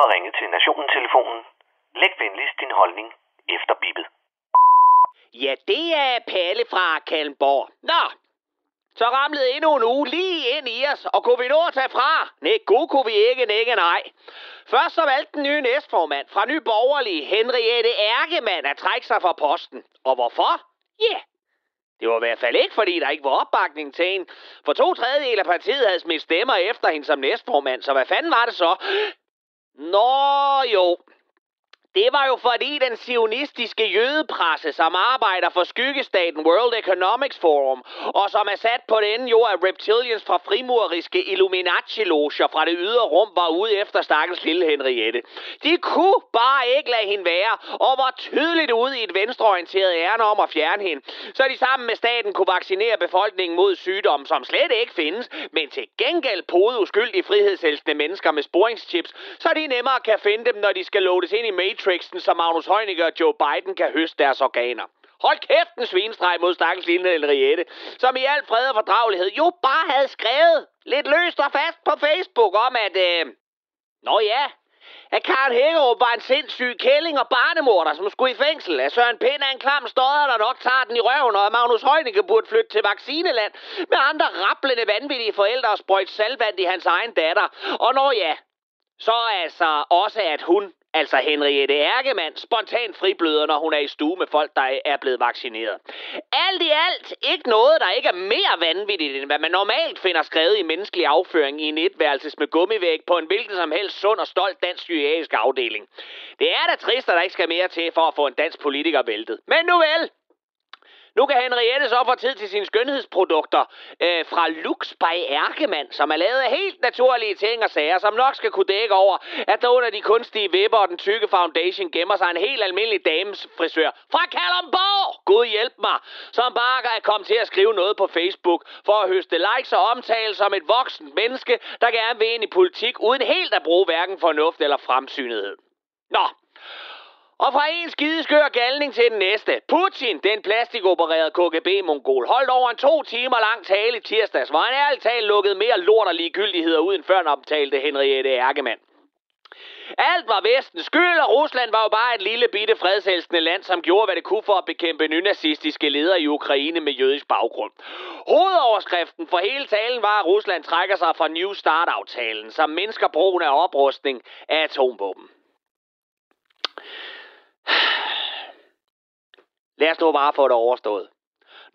har ringet til Nationen-telefonen. Læg venligst din holdning efter bippet. Ja, det er Palle fra Kalmborg. Nå, så ramlede endnu en uge lige ind i os, og kunne vi nå at tage fra? Nej, god kunne vi ikke, ikke nej. Først så valgte den nye næstformand fra Ny Borgerlige, Henriette Ærgemand, at trække sig fra posten. Og hvorfor? Ja, yeah. det var i hvert fald ikke, fordi der ikke var opbakning til hende. For to tredjedel af partiet havde smidt stemmer efter hende som næstformand, så hvad fanden var det så? Nå jo, det var jo fordi den sionistiske jødepresse, som arbejder for skyggestaten World Economics Forum, og som er sat på den jord af reptilians fra frimureriske Illuminati-loger fra det ydre rum, var ude efter stakkels lille Henriette. De kunne bare ikke lade hende være, og var tydeligt ude i et venstreorienteret ærne om at fjerne hende, så de sammen med staten kunne vaccinere befolkningen mod sygdomme, som slet ikke findes, men til gengæld pode uskyldige frihedselskende mennesker med sporingschips, så de nemmere kan finde dem, når de skal låtes ind i Matrix Matrixen, så Magnus Heunicke og Joe Biden kan høste deres organer. Hold kæft en svinestreg mod stakkels lille Henriette, som i al fred og fordragelighed jo bare havde skrevet lidt løst og fast på Facebook om, at... Øh, Nå ja, at Karen Hækkerup var en sindssyg kælling og barnemorder, som skulle i fængsel. At Søren Pind er en klam stodder, der nok tager den i røven, og at Magnus Heunicke burde flytte til vaccineland med andre rapplende vanvittige forældre og sprøjt salvand i hans egen datter. Og når ja, så altså også, at hun altså Henriette Ærgemand, spontan fribløder, når hun er i stue med folk, der er blevet vaccineret. Alt i alt ikke noget, der ikke er mere vanvittigt, end hvad man normalt finder skrevet i menneskelig afføring i en etværelses med gummivæg på en hvilken som helst sund og stolt dansk psykiatrisk afdeling. Det er da trist, at der ikke skal mere til for at få en dansk politiker væltet. Men nu vel, nu kan Henriette så få tid til sine skønhedsprodukter øh, fra Lux by Erkemann, som er lavet af helt naturlige ting og sager, som nok skal kunne dække over, at der under de kunstige vipper og den tykke foundation gemmer sig en helt almindelig dames frisør fra Kalundborg. Gud hjælp mig, som bare er kommet til at skrive noget på Facebook for at høste likes og omtale som et voksent menneske, der gerne vil ind i politik uden helt at bruge hverken fornuft eller fremsynethed. Nå, og fra en skideskør galning til den næste. Putin, den plastikopererede KGB-mongol, holdt over en to timer lang tale i tirsdags, hvor han ærligt talt lukkede mere lort og ligegyldigheder uden før den optalte Henriette Erkemann. Alt var vestens skyld, og Rusland var jo bare et lille bitte fredselskende land, som gjorde, hvad det kunne for at bekæmpe nynazistiske ledere i Ukraine med jødisk baggrund. Hovedoverskriften for hele talen var, at Rusland trækker sig fra New Start-aftalen, som mindsker brugen af oprustning af atomvåben. Lad os nu bare få det overstået.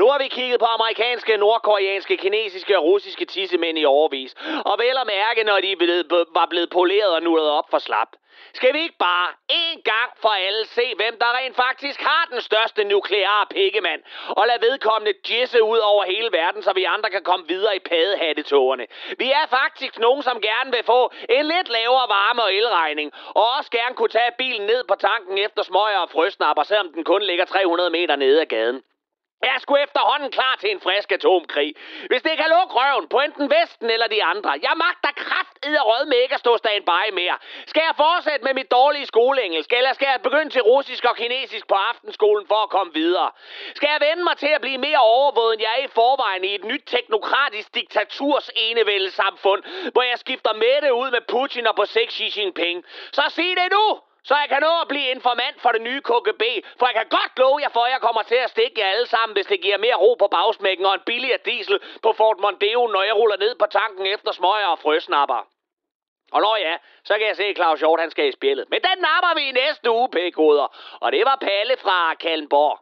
Nu har vi kigget på amerikanske, nordkoreanske, kinesiske og russiske tissemænd i overvis. Og vel at mærke, når de var blevet poleret og nullet op for slap. Skal vi ikke bare en gang for alle se, hvem der rent faktisk har den største nukleare pikkemand, og lade vedkommende jisse ud over hele verden, så vi andre kan komme videre i padehattetogerne. Vi er faktisk nogen, som gerne vil få en lidt lavere varme- og elregning, og også gerne kunne tage bilen ned på tanken efter smøger og frøsnapper, selvom den kun ligger 300 meter nede ad gaden. Jeg er sgu efterhånden klar til en frisk atomkrig. Hvis det kan lukke røven på enten Vesten eller de andre. Jeg magter kraft og rød med ikke at stå standby mere. Skal jeg fortsætte med mit dårlige skoleengelsk, eller skal jeg begynde til russisk og kinesisk på aftenskolen for at komme videre? Skal jeg vende mig til at blive mere overvåget, end jeg er i forvejen i et nyt teknokratisk diktaturs enevældesamfund, hvor jeg skifter med ud med Putin og på sex Xi Jinping? Så sig det nu! Så jeg kan nå at blive informant for det nye KGB. For jeg kan godt love jer for, at jeg kommer til at stikke jer alle sammen, hvis det giver mere ro på bagsmækken og en billigere diesel på Fort Mondeo, når jeg ruller ned på tanken efter smøger og frøsnapper. Og når ja, så kan jeg se, at Claus Hjort han skal i spillet. Men den napper vi i næste uge, pækoder. Og det var Palle fra Kallenborg.